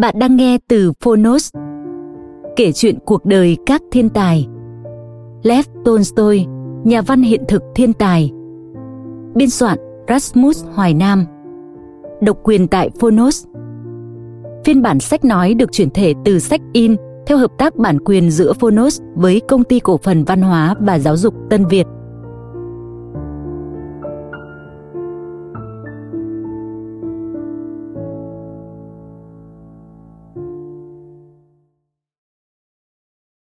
Bạn đang nghe từ Phonos. Kể chuyện cuộc đời các thiên tài. Lev Tolstoy, nhà văn hiện thực thiên tài. Biên soạn Rasmus Hoài Nam. Độc quyền tại Phonos. Phiên bản sách nói được chuyển thể từ sách in theo hợp tác bản quyền giữa Phonos với Công ty Cổ phần Văn hóa và Giáo dục Tân Việt.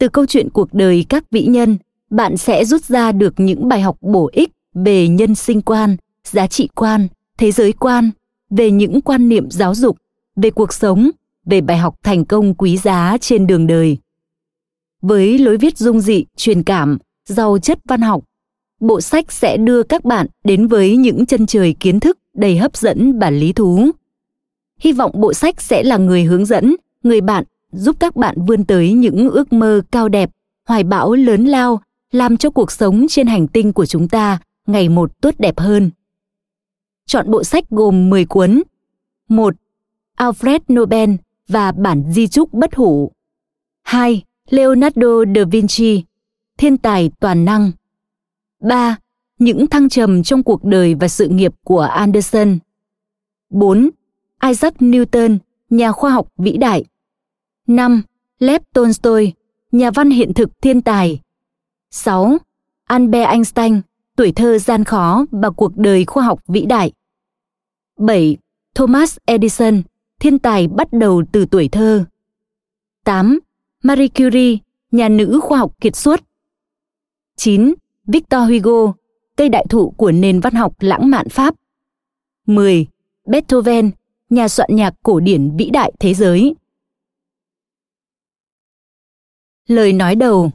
Từ câu chuyện cuộc đời các vĩ nhân, bạn sẽ rút ra được những bài học bổ ích về nhân sinh quan, giá trị quan, thế giới quan, về những quan niệm giáo dục, về cuộc sống, về bài học thành công quý giá trên đường đời. Với lối viết dung dị, truyền cảm, giàu chất văn học, bộ sách sẽ đưa các bạn đến với những chân trời kiến thức đầy hấp dẫn và lý thú. Hy vọng bộ sách sẽ là người hướng dẫn, người bạn giúp các bạn vươn tới những ước mơ cao đẹp, hoài bão lớn lao làm cho cuộc sống trên hành tinh của chúng ta ngày một tốt đẹp hơn. Chọn bộ sách gồm 10 cuốn. 1. Alfred Nobel và bản di trúc bất hủ. 2. Leonardo da Vinci, thiên tài toàn năng. 3. Những thăng trầm trong cuộc đời và sự nghiệp của Anderson. 4. Isaac Newton, nhà khoa học vĩ đại. 5. Lev Tolstoy, nhà văn hiện thực thiên tài. 6. Albert Einstein, tuổi thơ gian khó và cuộc đời khoa học vĩ đại. 7. Thomas Edison, thiên tài bắt đầu từ tuổi thơ. 8. Marie Curie, nhà nữ khoa học kiệt xuất. 9. Victor Hugo, cây đại thụ của nền văn học lãng mạn Pháp. 10. Beethoven, nhà soạn nhạc cổ điển vĩ đại thế giới. Lời nói đầu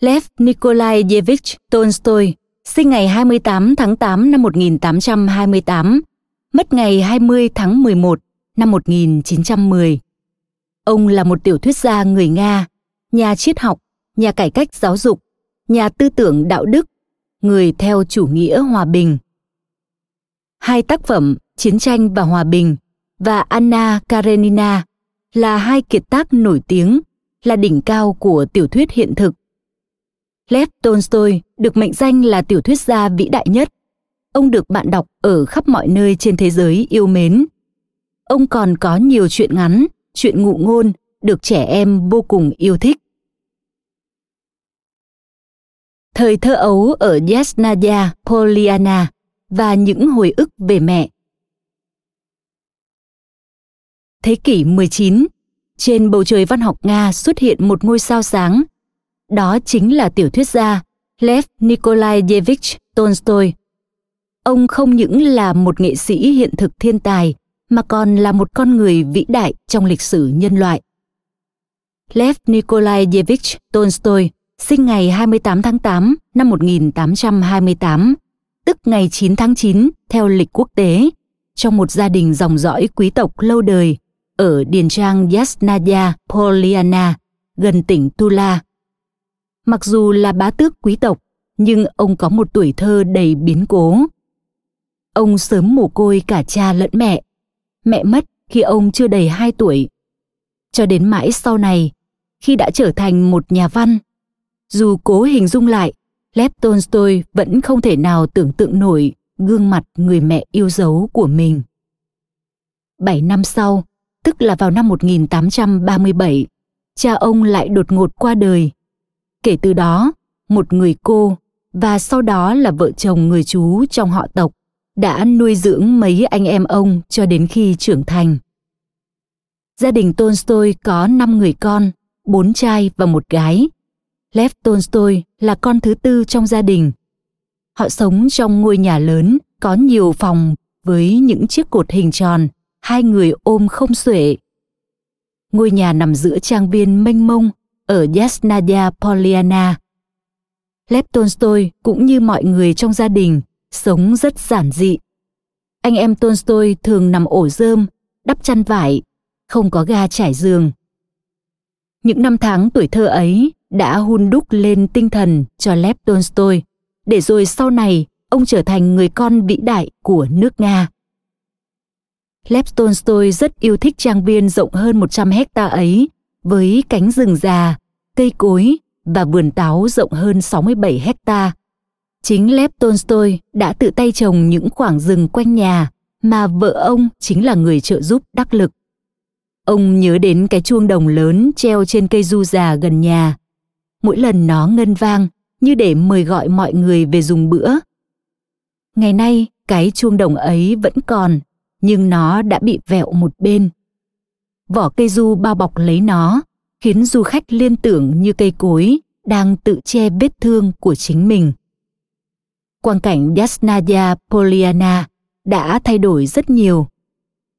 Lev Nikolaevich Tolstoy, sinh ngày 28 tháng 8 năm 1828, mất ngày 20 tháng 11 năm 1910. Ông là một tiểu thuyết gia người Nga, nhà triết học, nhà cải cách giáo dục, nhà tư tưởng đạo đức, người theo chủ nghĩa hòa bình. Hai tác phẩm Chiến tranh và Hòa bình và Anna Karenina là hai kiệt tác nổi tiếng, là đỉnh cao của tiểu thuyết hiện thực Lev Tolstoy được mệnh danh là tiểu thuyết gia vĩ đại nhất. Ông được bạn đọc ở khắp mọi nơi trên thế giới yêu mến. Ông còn có nhiều chuyện ngắn, chuyện ngụ ngôn được trẻ em vô cùng yêu thích. thời thơ ấu ở Yasnaya Poliana và những hồi ức về mẹ. Thế kỷ 19, trên bầu trời văn học Nga xuất hiện một ngôi sao sáng. Đó chính là tiểu thuyết gia Lev Nikolaevich Tolstoy. Ông không những là một nghệ sĩ hiện thực thiên tài, mà còn là một con người vĩ đại trong lịch sử nhân loại. Lev Nikolaevich Tolstoy sinh ngày 28 tháng 8 năm 1828, tức ngày 9 tháng 9 theo lịch quốc tế, trong một gia đình dòng dõi quý tộc lâu đời ở điền trang Yasnaya Poliana, gần tỉnh Tula. Mặc dù là bá tước quý tộc, nhưng ông có một tuổi thơ đầy biến cố. Ông sớm mồ côi cả cha lẫn mẹ. Mẹ mất khi ông chưa đầy 2 tuổi. Cho đến mãi sau này, khi đã trở thành một nhà văn, dù cố hình dung lại, Lev Tolstoy vẫn không thể nào tưởng tượng nổi gương mặt người mẹ yêu dấu của mình. Bảy năm sau, tức là vào năm 1837, cha ông lại đột ngột qua đời. Kể từ đó, một người cô và sau đó là vợ chồng người chú trong họ tộc đã nuôi dưỡng mấy anh em ông cho đến khi trưởng thành. Gia đình Tolstoy có 5 người con, 4 trai và một gái. Lev Tolstoy là con thứ tư trong gia đình. Họ sống trong ngôi nhà lớn có nhiều phòng với những chiếc cột hình tròn, hai người ôm không xuể. Ngôi nhà nằm giữa trang viên mênh mông ở Yasnaya Poliana. Lev Tolstoy cũng như mọi người trong gia đình sống rất giản dị. Anh em Tolstoy thường nằm ổ rơm, đắp chăn vải, không có ga trải giường. Những năm tháng tuổi thơ ấy đã hun đúc lên tinh thần cho Lev Tolstoy, để rồi sau này ông trở thành người con vĩ đại của nước Nga. Lev Tolstoy rất yêu thích trang viên rộng hơn 100 hecta ấy, với cánh rừng già, cây cối và vườn táo rộng hơn 67 hecta. Chính Lev Tolstoy đã tự tay trồng những khoảng rừng quanh nhà mà vợ ông chính là người trợ giúp đắc lực. Ông nhớ đến cái chuông đồng lớn treo trên cây du già gần nhà. Mỗi lần nó ngân vang như để mời gọi mọi người về dùng bữa. Ngày nay, cái chuông đồng ấy vẫn còn, nhưng nó đã bị vẹo một bên. Vỏ cây du bao bọc lấy nó, khiến du khách liên tưởng như cây cối đang tự che vết thương của chính mình. Quang cảnh Yasnaya Poliana đã thay đổi rất nhiều.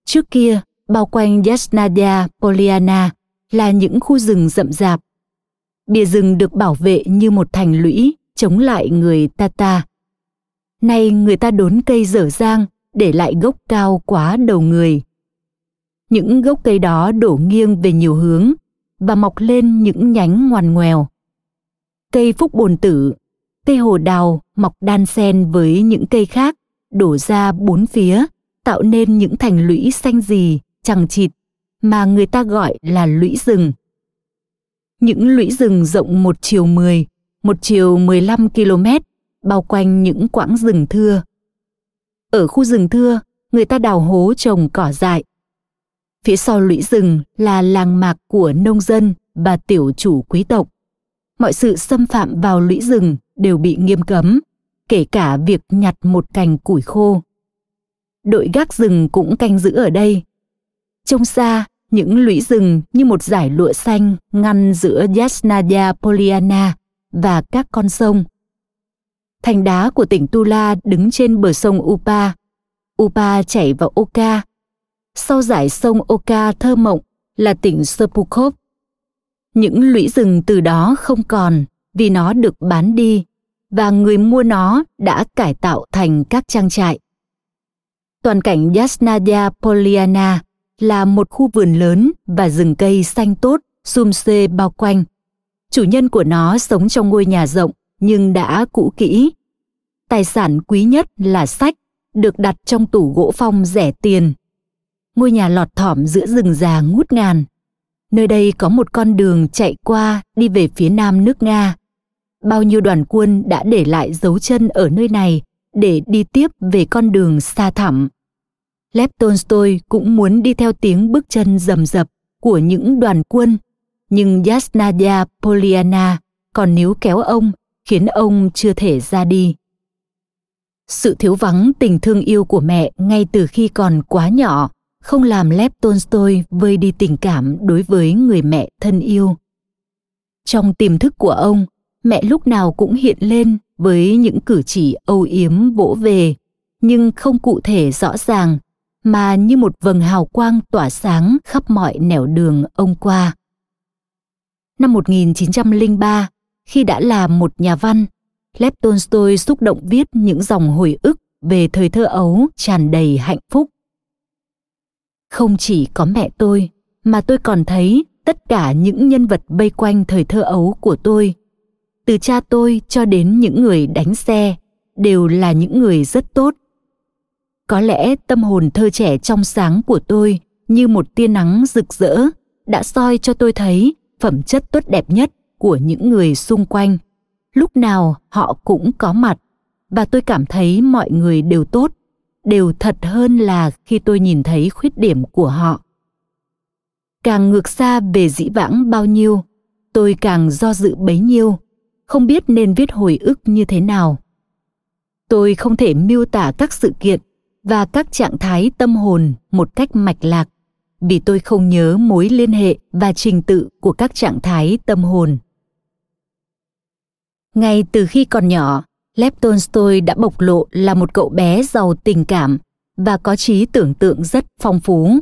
Trước kia, bao quanh Yasnaya Poliana là những khu rừng rậm rạp. Bìa rừng được bảo vệ như một thành lũy chống lại người Tata. Nay người ta đốn cây dở dang để lại gốc cao quá đầu người. Những gốc cây đó đổ nghiêng về nhiều hướng và mọc lên những nhánh ngoằn ngoèo. Cây phúc bồn tử, cây hồ đào mọc đan xen với những cây khác đổ ra bốn phía tạo nên những thành lũy xanh gì chẳng chịt mà người ta gọi là lũy rừng. Những lũy rừng rộng một chiều 10, một chiều 15 km bao quanh những quãng rừng thưa. Ở khu rừng thưa, người ta đào hố trồng cỏ dại. Phía sau lũy rừng là làng mạc của nông dân và tiểu chủ quý tộc. Mọi sự xâm phạm vào lũy rừng đều bị nghiêm cấm, kể cả việc nhặt một cành củi khô. Đội gác rừng cũng canh giữ ở đây Trông xa, những lũy rừng như một dải lụa xanh ngăn giữa Yasnaya Poliana và các con sông. Thành đá của tỉnh Tula đứng trên bờ sông Upa. Upa chảy vào Oka. Sau dải sông Oka thơ mộng là tỉnh Serpukhov. Những lũy rừng từ đó không còn vì nó được bán đi và người mua nó đã cải tạo thành các trang trại. Toàn cảnh Yasnaya Poliana là một khu vườn lớn và rừng cây xanh tốt, xum xê bao quanh. Chủ nhân của nó sống trong ngôi nhà rộng nhưng đã cũ kỹ. Tài sản quý nhất là sách, được đặt trong tủ gỗ phong rẻ tiền. Ngôi nhà lọt thỏm giữa rừng già ngút ngàn. Nơi đây có một con đường chạy qua đi về phía nam nước Nga. Bao nhiêu đoàn quân đã để lại dấu chân ở nơi này để đi tiếp về con đường xa thẳm. Lev Tolstoy cũng muốn đi theo tiếng bước chân rầm rập của những đoàn quân, nhưng Yasnaya Poliana còn níu kéo ông khiến ông chưa thể ra đi. Sự thiếu vắng tình thương yêu của mẹ ngay từ khi còn quá nhỏ không làm Lev Tolstoy vơi đi tình cảm đối với người mẹ thân yêu. Trong tiềm thức của ông, mẹ lúc nào cũng hiện lên với những cử chỉ âu yếm vỗ về, nhưng không cụ thể rõ ràng, mà như một vầng hào quang tỏa sáng khắp mọi nẻo đường ông qua. Năm 1903, khi đã là một nhà văn, Lev Tolstoy xúc động viết những dòng hồi ức về thời thơ ấu tràn đầy hạnh phúc. Không chỉ có mẹ tôi, mà tôi còn thấy tất cả những nhân vật vây quanh thời thơ ấu của tôi. Từ cha tôi cho đến những người đánh xe, đều là những người rất tốt. Có lẽ tâm hồn thơ trẻ trong sáng của tôi như một tia nắng rực rỡ đã soi cho tôi thấy phẩm chất tốt đẹp nhất của những người xung quanh. Lúc nào họ cũng có mặt và tôi cảm thấy mọi người đều tốt, đều thật hơn là khi tôi nhìn thấy khuyết điểm của họ. Càng ngược xa về dĩ vãng bao nhiêu, tôi càng do dự bấy nhiêu, không biết nên viết hồi ức như thế nào. Tôi không thể miêu tả các sự kiện và các trạng thái tâm hồn một cách mạch lạc vì tôi không nhớ mối liên hệ và trình tự của các trạng thái tâm hồn ngay từ khi còn nhỏ, Lev Tolstoy đã bộc lộ là một cậu bé giàu tình cảm và có trí tưởng tượng rất phong phú.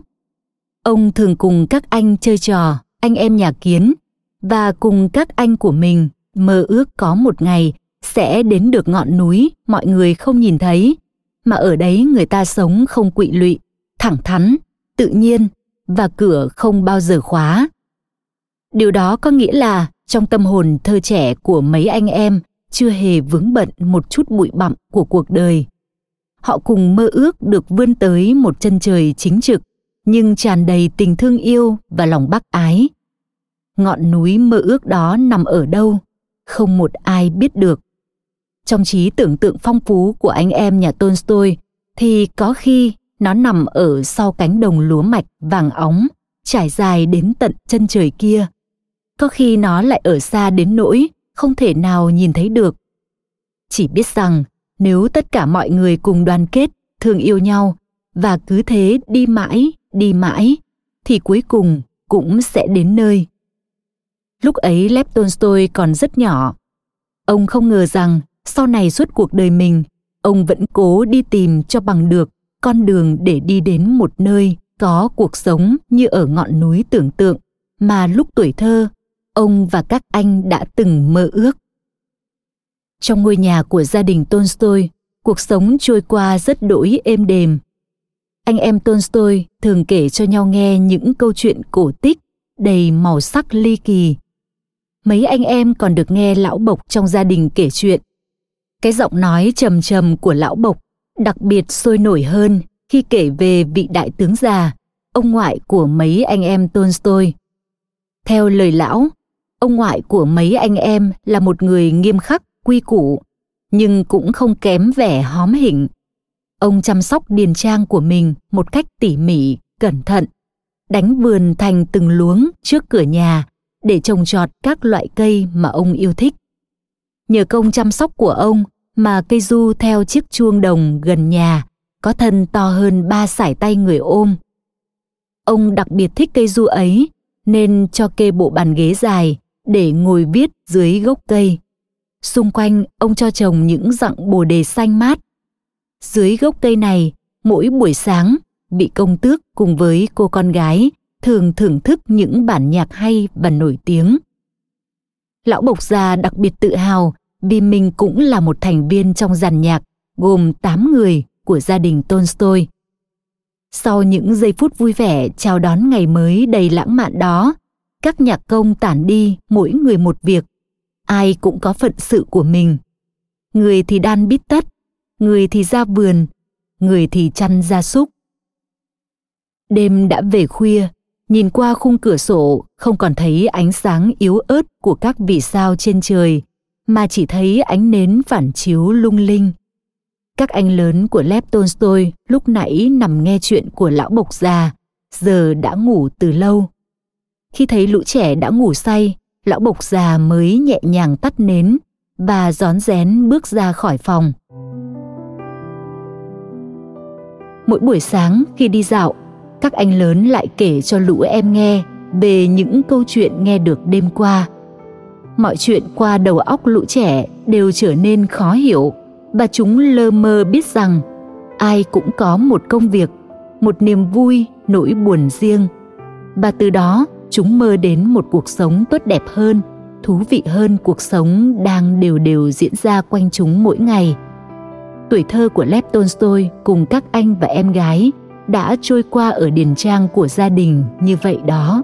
Ông thường cùng các anh chơi trò, anh em nhà kiến và cùng các anh của mình mơ ước có một ngày sẽ đến được ngọn núi mọi người không nhìn thấy, mà ở đấy người ta sống không quỵ lụy, thẳng thắn, tự nhiên và cửa không bao giờ khóa. Điều đó có nghĩa là trong tâm hồn thơ trẻ của mấy anh em chưa hề vướng bận một chút bụi bặm của cuộc đời. Họ cùng mơ ước được vươn tới một chân trời chính trực nhưng tràn đầy tình thương yêu và lòng bác ái. Ngọn núi mơ ước đó nằm ở đâu không một ai biết được trong trí tưởng tượng phong phú của anh em nhà tolstoy, thì có khi nó nằm ở sau cánh đồng lúa mạch vàng óng, trải dài đến tận chân trời kia. Có khi nó lại ở xa đến nỗi không thể nào nhìn thấy được. Chỉ biết rằng, nếu tất cả mọi người cùng đoàn kết, thương yêu nhau, và cứ thế đi mãi đi mãi, thì cuối cùng cũng sẽ đến nơi. Lúc ấy, lev tolstoy còn rất nhỏ. Ông không ngờ rằng sau này suốt cuộc đời mình ông vẫn cố đi tìm cho bằng được con đường để đi đến một nơi có cuộc sống như ở ngọn núi tưởng tượng mà lúc tuổi thơ ông và các anh đã từng mơ ước. Trong ngôi nhà của gia đình Tolstoy, cuộc sống trôi qua rất đổi êm đềm. Anh em Tolstoy thường kể cho nhau nghe những câu chuyện cổ tích đầy màu sắc ly kỳ. Mấy anh em còn được nghe lão bộc trong gia đình kể chuyện. Cái giọng nói trầm trầm của lão bộc đặc biệt sôi nổi hơn khi kể về vị đại tướng già, ông ngoại của mấy anh em Tolstoy. Theo lời lão, ông ngoại của mấy anh em là một người nghiêm khắc quy củ nhưng cũng không kém vẻ hóm hỉnh ông chăm sóc điền trang của mình một cách tỉ mỉ cẩn thận đánh vườn thành từng luống trước cửa nhà để trồng trọt các loại cây mà ông yêu thích nhờ công chăm sóc của ông mà cây du theo chiếc chuông đồng gần nhà có thân to hơn ba sải tay người ôm ông đặc biệt thích cây du ấy nên cho kê bộ bàn ghế dài để ngồi viết dưới gốc cây. Xung quanh ông cho trồng những dặng bồ đề xanh mát. Dưới gốc cây này, mỗi buổi sáng, bị công tước cùng với cô con gái thường thưởng thức những bản nhạc hay và nổi tiếng. Lão Bộc già đặc biệt tự hào Bim mình cũng là một thành viên trong dàn nhạc gồm 8 người của gia đình Tolstoy. Sau những giây phút vui vẻ chào đón ngày mới đầy lãng mạn đó, các nhạc công tản đi mỗi người một việc. Ai cũng có phận sự của mình. Người thì đan bít tất người thì ra vườn người thì chăn gia súc. Đêm đã về khuya nhìn qua khung cửa sổ không còn thấy ánh sáng yếu ớt của các vì sao trên trời mà chỉ thấy ánh nến phản chiếu lung linh. Các anh lớn của Lev Tolstoy lúc nãy nằm nghe chuyện của lão bộc già, giờ đã ngủ từ lâu. Khi thấy lũ trẻ đã ngủ say, lão bộc già mới nhẹ nhàng tắt nến, và rón rén bước ra khỏi phòng. Mỗi buổi sáng khi đi dạo các anh lớn lại kể cho lũ em nghe về những câu chuyện nghe được đêm qua mọi chuyện qua đầu óc lũ trẻ đều trở nên khó hiểu. Và chúng lơ mơ biết rằng ai cũng có một công việc, một niềm vui, nỗi buồn riêng. Và từ đó, chúng mơ đến một cuộc sống tốt đẹp hơn, thú vị hơn cuộc sống đang đều đều diễn ra quanh chúng mỗi ngày. Tuổi thơ của Lev Tolstoy cùng các anh và em gái đã trôi qua ở điền trang của gia đình như vậy đó.